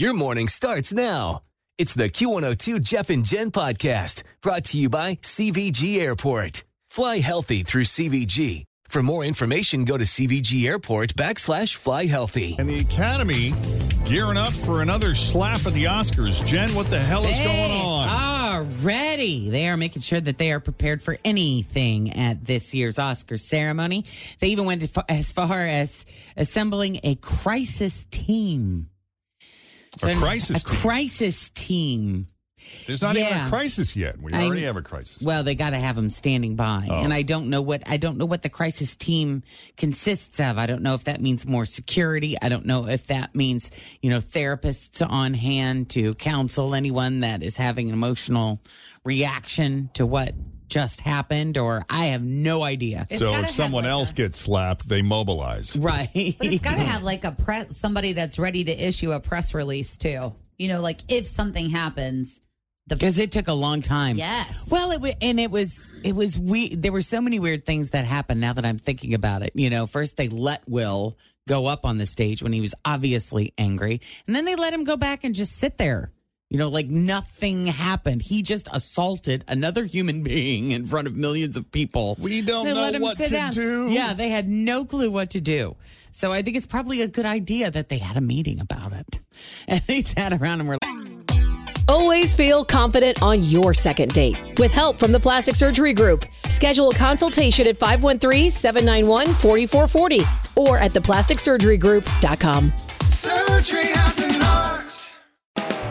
Your morning starts now. It's the Q102 Jeff and Jen podcast brought to you by CVG Airport. Fly healthy through CVG. For more information, go to CVG Airport backslash fly healthy. And the Academy gearing up for another slap at the Oscars. Jen, what the hell is going on? Already, they are making sure that they are prepared for anything at this year's Oscar ceremony. They even went as far as assembling a crisis team. A crisis a team. crisis team. There's not even a crisis yet. We I- already have a crisis. Well, they got to have them standing by, Oh. and I don't know what I don't know what the crisis team consists of. I don't know if that means more security. I don't know if that means you know therapists on hand to counsel anyone that is having an emotional reaction to what just happened, or I have no idea. It's so gotta if have someone like else a- gets slapped, they mobilize. Right, But it's got to have like a press, somebody that's ready to issue a press release too. You know, like if something happens, because it took a long time. Yes. Well, it was, and it was it was we. There were so many weird things that happened. Now that I'm thinking about it, you know, first they let Will go up on the stage when he was obviously angry, and then they let him go back and just sit there. You know, like nothing happened. He just assaulted another human being in front of millions of people. We don't They know let him what sit to down. do. Yeah, they had no clue what to do. So I think it's probably a good idea that they had a meeting about it. And they sat around and were like, Always feel confident on your second date. With help from the Plastic Surgery Group, schedule a consultation at 513-791-4440 or at theplasticsurgerygroup.com. Surgery has an art.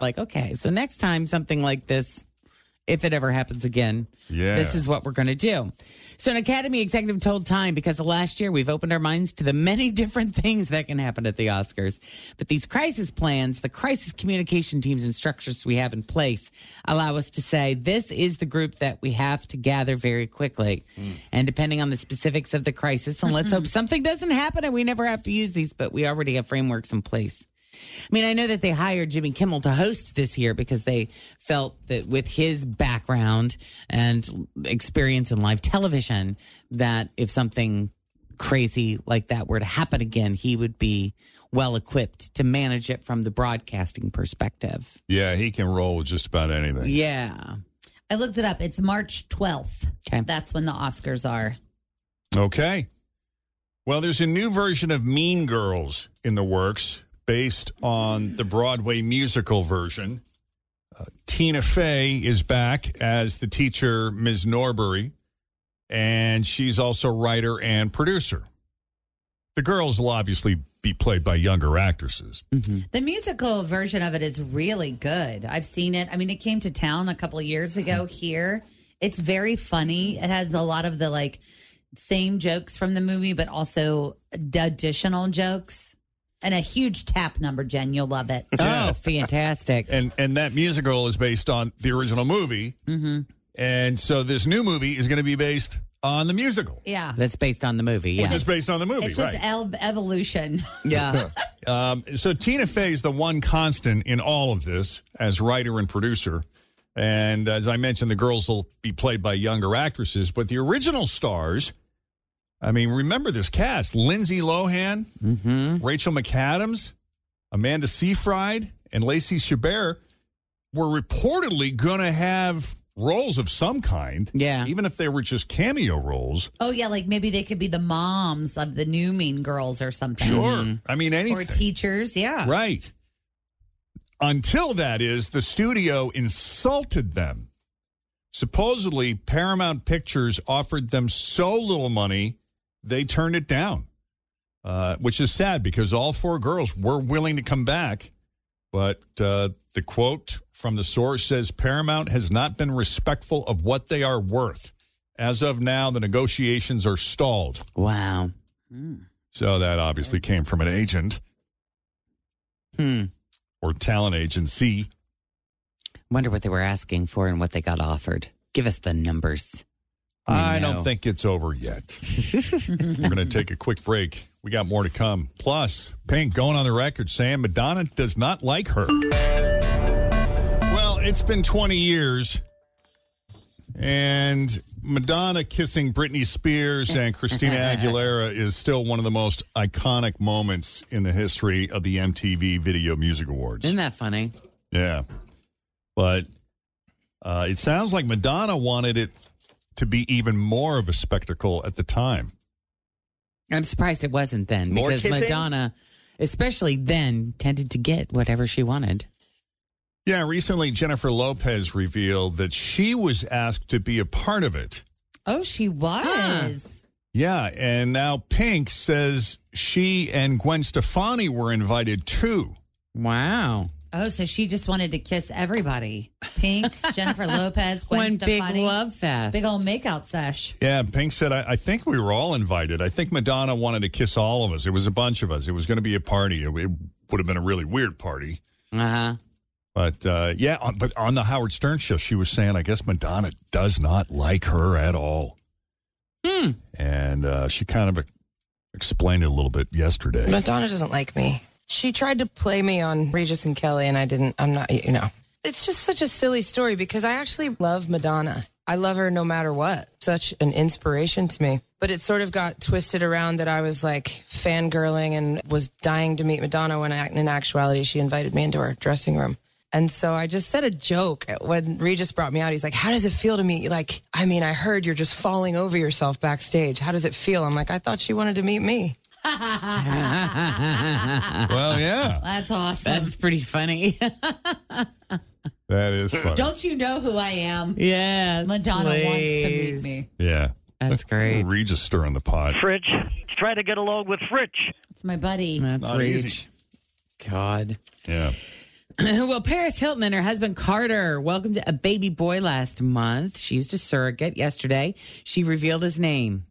Like, okay, so next time something like this, if it ever happens again, Yeah. this is what we're going to do. So, an Academy executive told Time because of last year, we've opened our minds to the many different things that can happen at the Oscars. But these crisis plans, the crisis communication teams and structures we have in place allow us to say this is the group that we have to gather very quickly. Hmm. And depending on the specifics of the crisis, and let's hope something doesn't happen and we never have to use these, but we already have frameworks in place. I mean, I know that they hired Jimmy Kimmel to host this year because they felt that with his background and experience in live television, that if something crazy like that were to happen again, he would be well equipped to manage it from the broadcasting perspective. Yeah, he can roll with just about anything. Yeah. I looked it up. It's March 12th. Okay. That's when the Oscars are. Okay. Well, there's a new version of Mean Girls in the works based on the Broadway musical version. Uh, Tina Fey is back as the teacher, Ms. Norbury, and she's also writer and producer. The girls will obviously be played by younger actresses. The musical version of it is really good. I've seen it. I mean, it came to town a couple of years ago here. It's very funny. It has a lot of the like same jokes from the movie, but also additional jokes and a huge tap number, Jen. You'll love it. Oh, fantastic. And and that musical is based on the original movie. Mm-hmm. And so this new movie is going to be based on the musical, Yeah. That's based on the movie. Yeah. which is based on the movie, It's right? just el- evolution. yeah. Um, so Tina Fey is the one constant in all of this as writer and producer. And as I mentioned, the girls will be played by younger actresses, but the original stars, I mean, remember this cast Lindsay Lohan, mm-hmm. Rachel McAdams, Amanda Seyfried, and Lacey Chabert were reportedly going to have roles of some kind. Yeah. Even if they were just cameo roles. Oh yeah, like maybe they could be the moms of the new Mean Girls or something. Sure. Mm-hmm. I mean, anything. Or teachers. Yeah. Right. Until that is, the studio insulted them. Supposedly, Paramount Pictures offered them so little money, they turned it down, uh, which is sad because all four girls were willing to come back. But uh, the quote from the source says Paramount has not been respectful of what they are worth. As of now, the negotiations are stalled. Wow. So that obviously came from an agent Hmm. or talent agency. Wonder what they were asking for and what they got offered. Give us the numbers. I don't think it's over yet. We're going to take a quick break. We got more to come. Plus, Pink going on the record saying Madonna does not like her. Well, it's been 20 years, and Madonna kissing Britney Spears and Christina Aguilera is still one of the most iconic moments in the history of the MTV Video Music Awards. Isn't that funny? Yeah. But uh, it sounds like Madonna wanted it to be even more of a spectacle at the time. I'm surprised it wasn't then More because kissing? Madonna, especially then, tended to get whatever she wanted. Yeah, recently Jennifer Lopez revealed that she was asked to be a part of it. Oh, she was. Yeah, and now Pink says she and Gwen Stefani were invited too. Wow. Oh, so she just wanted to kiss everybody. Pink, Jennifer Lopez, Gwen One big love fest. Big old makeout sesh. Yeah, Pink said, I, I think we were all invited. I think Madonna wanted to kiss all of us. It was a bunch of us. It was going to be a party. It, it would have been a really weird party. Uh huh. But uh, yeah, on, but on the Howard Stern show, she was saying, I guess Madonna does not like her at all. Hmm. And uh, she kind of explained it a little bit yesterday. Madonna doesn't like me. She tried to play me on Regis and Kelly, and I didn't. I'm not, you know. It's just such a silly story because I actually love Madonna. I love her no matter what. Such an inspiration to me. But it sort of got twisted around that I was like fangirling and was dying to meet Madonna when in actuality she invited me into her dressing room. And so I just said a joke when Regis brought me out. He's like, How does it feel to me? Like, I mean, I heard you're just falling over yourself backstage. How does it feel? I'm like, I thought she wanted to meet me. Well, yeah, That's awesome. That's pretty funny. that is funny. Don't you know who I am? yes. Madonna wants to meet me. yeah, That's great. Regis stirring the pot. Fritch. Try to get along with Fritch. It's my buddy. That's not reach. easy. God. Yeah. well, Paris Hilton and her husband Carter welcomed a baby boy last month. She used a surrogate yesterday. She revealed his name.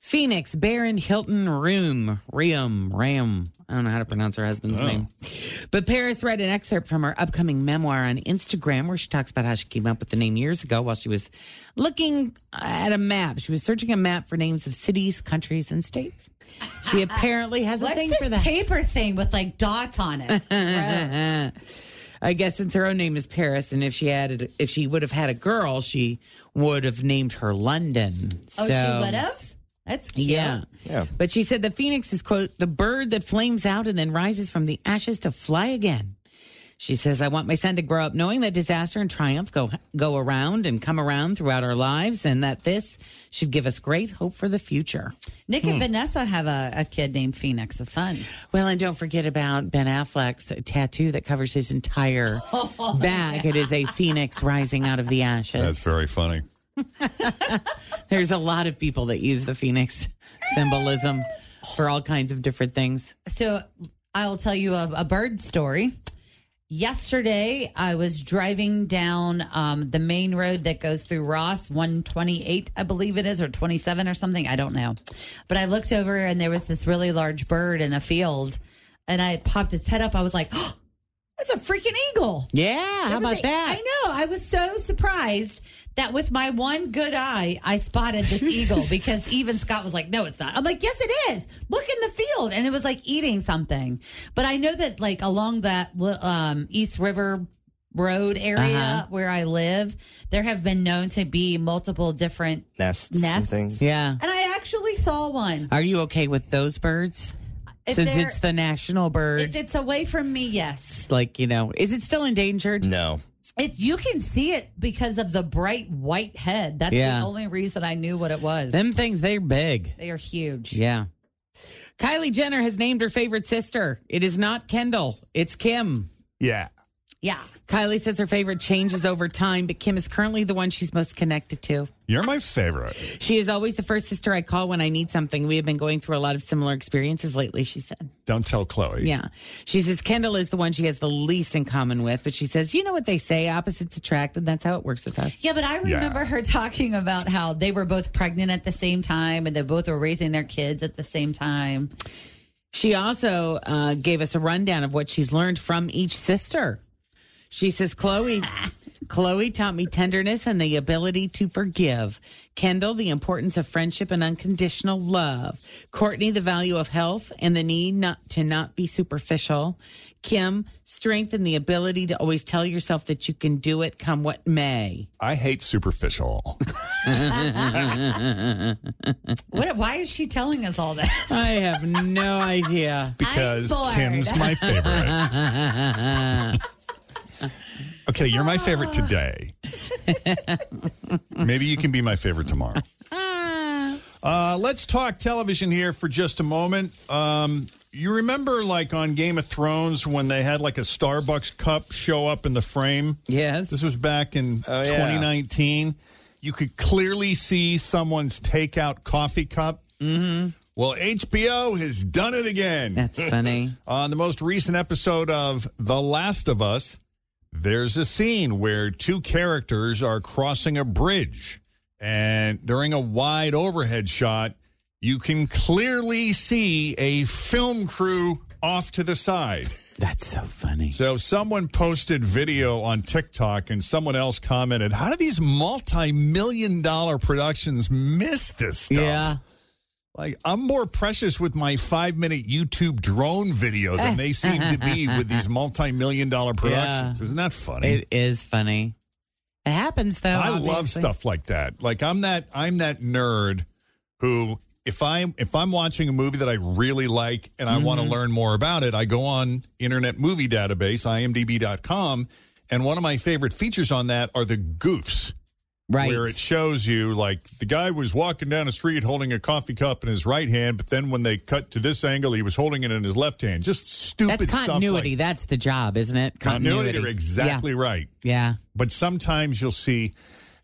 Phoenix Barron Hilton Room. Rium. Ram. I don't know how to pronounce her husband's Oh. name. But Paris read an excerpt from her upcoming memoir on Instagram where she talks about how she came up with the name years ago while she was looking at a map. She was searching a map for names of cities, countries, and states. She apparently has a What's thing for that. paper thing with like dots on it? I guess since her own name is Paris, and if she had, if she would have had a girl, she would have named her London. oh, she So- would have? That's cute. Yeah. Yeah. But she said the phoenix is, quote, the bird that flames out and then rises from the ashes to fly again. She says, I want my son to grow up knowing that disaster and triumph go, go around and come around throughout our lives, and that this should give us great hope for the future. Nick and hmm. Vanessa have a, a kid named Phoenix, a son. Well, and don't forget about Ben Affleck's tattoo that covers his entire oh, back. It is a phoenix rising out of the ashes. That's very funny. There's a lot of people that use the phoenix symbolism for all kinds of different things. So I'll tell you a, a bird story. Yesterday, I was driving down um, the main road that goes through Ross, 128, I believe it is, or 27 or something. I don't know. But I looked over and there was this really large bird in a field and I popped its head up. I was like, It's a freaking eagle. Yeah, how about a- that? I know. I was so surprised that with my one good eye, I spotted this eagle because even Scott was like, no, it's not. I'm like, yes, it is. Look in the field. And it was like eating something. But I know that like along that um, East River Road area Uh-huh. where I live, there have been known to be multiple different Nests, and nests. things. Yeah. And I actually saw one. Are you okay with those birds? If Since it's the national bird, If it's away from me, yes. like, you know, is it still endangered? No. It's you can see it because of the bright white head. That's Yeah. the only reason I knew what it was. Them things, they're big. They are huge. Yeah. Kylie Jenner has named her favorite sister. It is not Kendall, it's Kim. Yeah. Yeah. Kylie says her favorite changes over time, but Kim is currently the one she's most connected to. You're my favorite. She is always the first sister I call when I need something. We have been going through a lot of similar experiences lately, she said. Don't tell Khloe. Yeah. She says Kendall is the one she has the least in common with, but she says, you know what they say, opposites attract, and that's how it works with us. Yeah, but I remember her talking about how they were both pregnant at the same time and they both were raising their kids at the same time. She also uh, gave us a rundown of what she's learned from each sister. She says, Khloe, Khloe taught me tenderness and the ability to forgive. Kendall, the importance of friendship and unconditional love. Kourtney, the value of health and the need not to not be superficial. Kim, strength and the ability to always tell yourself that you can do it come what may. I hate superficial. What why is she telling us all this? I have no idea. because. Kim's my favorite. Okay, you're my favorite today. Maybe you can be my favorite tomorrow. Uh, let's talk television here for just a moment. Um, you remember, like on Game of Thrones, when they had like a Starbucks cup show up in the frame? Yes. This was back in Oh, yeah. 2019. You could clearly see someone's takeout coffee cup. Mm-hmm. Well, HBO has done it again. That's funny. On the most recent episode of The Last of Us, there's a scene where two characters are crossing a bridge. And during a wide overhead shot, you can clearly see a film crew off to the side. That's so funny. So someone posted video on TikTok and someone else commented, How do these multi million dollar productions miss this stuff? Yeah. Like, I'm more precious with my five minute YouTube drone video than they seem to be with these multi million dollar productions. Isn't that funny? It is funny. It happens though. I love stuff like that. Like I'm that I'm that nerd who if I'm if I'm watching a movie that I really like and I want to Mm-hmm. learn more about it, I go on Internet Movie Database, imdb.com, and one of my favorite features on that are the goofs. Right. Where it shows you like the guy was walking down the street holding a coffee cup in his right hand, but then when they cut to this angle, he was holding it in his left hand. Just stupid That's stuff. continuity. Like That's the job, isn't it? continuity. You're exactly right. Yeah. But sometimes you'll see,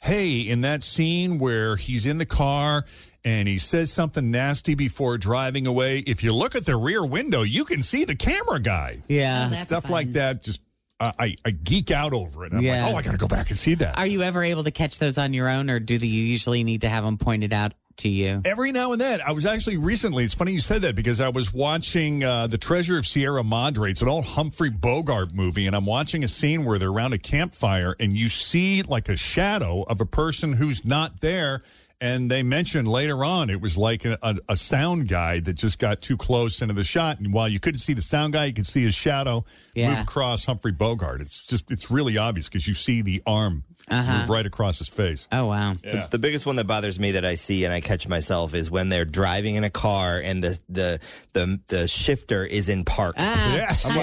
hey, in that scene where he's in the car and he says something nasty before driving away, if you look at the rear window, you can see the camera guy. Yeah. Oh, that's Stuff fun. like that. Just uh, I, I geek out over it. I'm Yeah. like, oh, I got to go back and see that. Are you ever able to catch those on your own, or do you usually need to have them pointed out to you? Every now and then, I was actually recently. It's funny you said that because I was watching uh, the Treasure of Sierra Madre. It's an old Humphrey Bogart movie, and I'm watching a scene where they're around a campfire, and you see like a shadow of a person who's not there. And they mentioned later on it was like a, a, a sound guy that just got too close into the shot, and while you couldn't see the sound guy, you could see his shadow Yeah. move across Humphrey Bogart. It's just it's really obvious because you see the arm Uh-huh. right across his face. Oh wow. The, the biggest one that bothers me that I see and I catch myself is when they're driving in a car and the the the, the shifter is in park. Ah, Yeah. I'm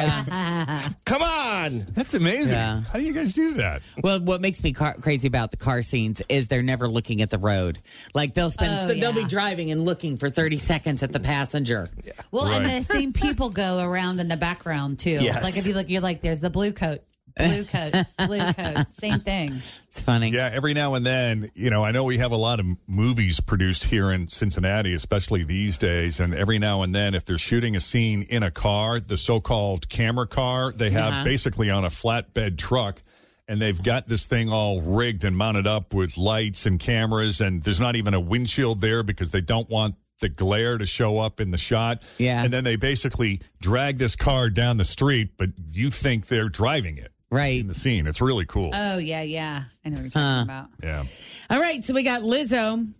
like, come on! That's amazing. Yeah. How do you guys do that? Well, what makes me car- crazy about the car scenes is they're never looking at the road. Like they'll spend, Oh, they'll be driving and looking for thirty seconds at the passenger. Well, and Right. the same people go around in the background too. Yes. Like if you look, you're like, there's the blue coat, blue coat, blue coat, same thing. It's funny. Yeah, every now and then, you know, I know we have a lot of movies produced here in Cincinnati, especially these days. And every now and then, if they're shooting a scene in a car, the so called camera car, they have Uh-huh. basically on a flatbed truck. And they've got this thing all rigged and mounted up with lights and cameras. And there's not even a windshield there because they don't want the glare to show up in the shot. Yeah. And then they basically drag this car down the street, but you think they're driving it Right. in the scene. It's really cool. Oh yeah, yeah. I know what you're talking about. yeah. All right, so we got Lizzo.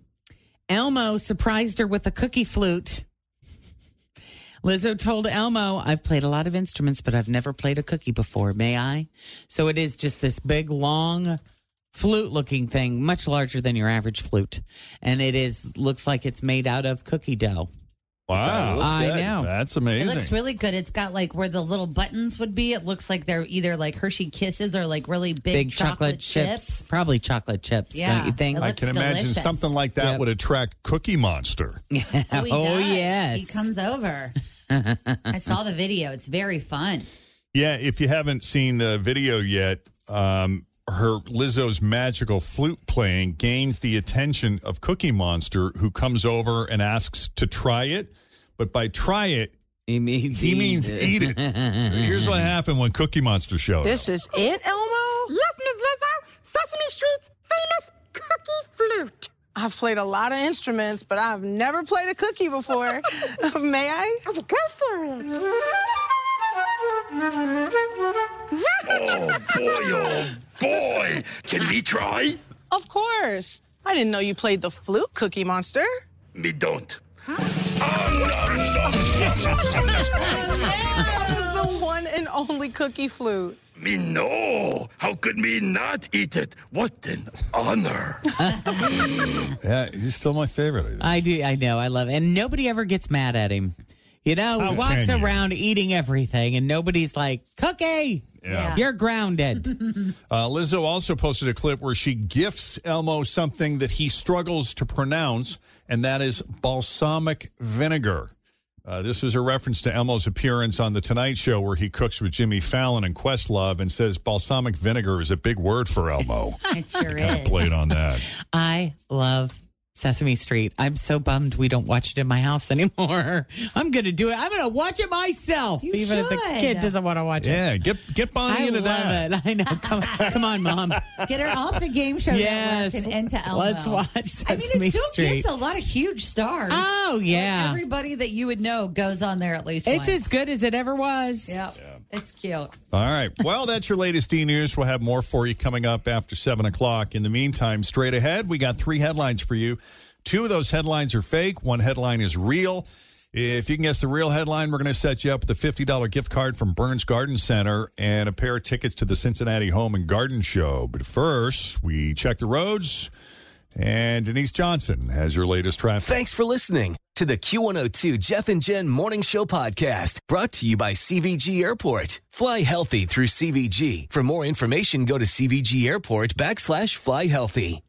Elmo surprised her with a cookie flute. Lizzo told Elmo, I've played a lot of instruments, but I've never played a cookie before. May I? So it is just this big, long, flute looking thing, much larger than your average flute. And it is, looks like it's made out of cookie dough. Wow. I know. That's amazing. It looks really good. It's got like where the little buttons would be. It looks like they're either like Hershey Kisses or like really big, Big, chocolate, chips. Probably chocolate chips, Yeah. don't you think? It I looks can imagine delicious. something like that Yep. would attract Cookie Monster. Oh, he Oh, does. yes. He comes over. I saw the video. It's very fun. Yeah, if you haven't seen the video yet, um, her Lizzo's magical flute playing gains the attention of Cookie Monster, who comes over and asks to try it. But by try it, He means, he means eat it. Here's what happened when Cookie Monster showed This up. is it, Elmo? Yes, Miss Lizzo. Sesame Street's famous cookie flute. I've played a lot of instruments, but I've never played a cookie before. May I? Go for it. Oh boy, oh boy. Can we try? Of course. I didn't know you played the flute, Cookie Monster. Me don't. Huh? The one and only cookie flute. Me no. How could me not eat it? What an honor. Yeah, he's still my favorite. I. I do. I know. I love it. And nobody ever gets mad at him. You know, How he walks can you? around eating everything, and nobody's like, Cookie, Yeah. you're grounded. Uh, Lizzo also posted a clip where she gifts Elmo something that he struggles to pronounce, and that is balsamic vinegar. Uh, this was a reference to Elmo's appearance on The Tonight Show, where he cooks with Jimmy Fallon and Questlove and says balsamic vinegar is a big word for Elmo. It sure kind of is. played on that. I love Sesame Street. I'm so bummed we don't watch it in my house anymore. I'm going to do it. I'm going to watch it myself, You even if the kid doesn't want to watch it. Yeah, get get Bonnie I into love that. it. I know. Come, come on, mom. Get her off the game show Yes. network and into Elmo. Let's watch Sesame I mean, it still Street. gets a lot of huge stars. Oh, Like, yeah. everybody that you would know goes on there at least It's once. as good as it ever was. Yep. It's cute. All right. Well, that's your latest D news. We'll have more for you coming up after 7 o'clock. In the meantime, straight ahead, we got three headlines for you. Two of those headlines are fake, one headline is real. If you can guess the real headline, we're going to set you up with a $50 gift card from Burns Garden Center and a pair of tickets to the Cincinnati Home and Garden Show. But first, we check the roads, and Denise Johnson has your latest traffic. Thanks for listening to the Q102 Jeff and Jen Morning Show podcast brought to you by CVG Airport. Fly healthy through CVG. For more information, go to CVG Airport backslash fly healthy.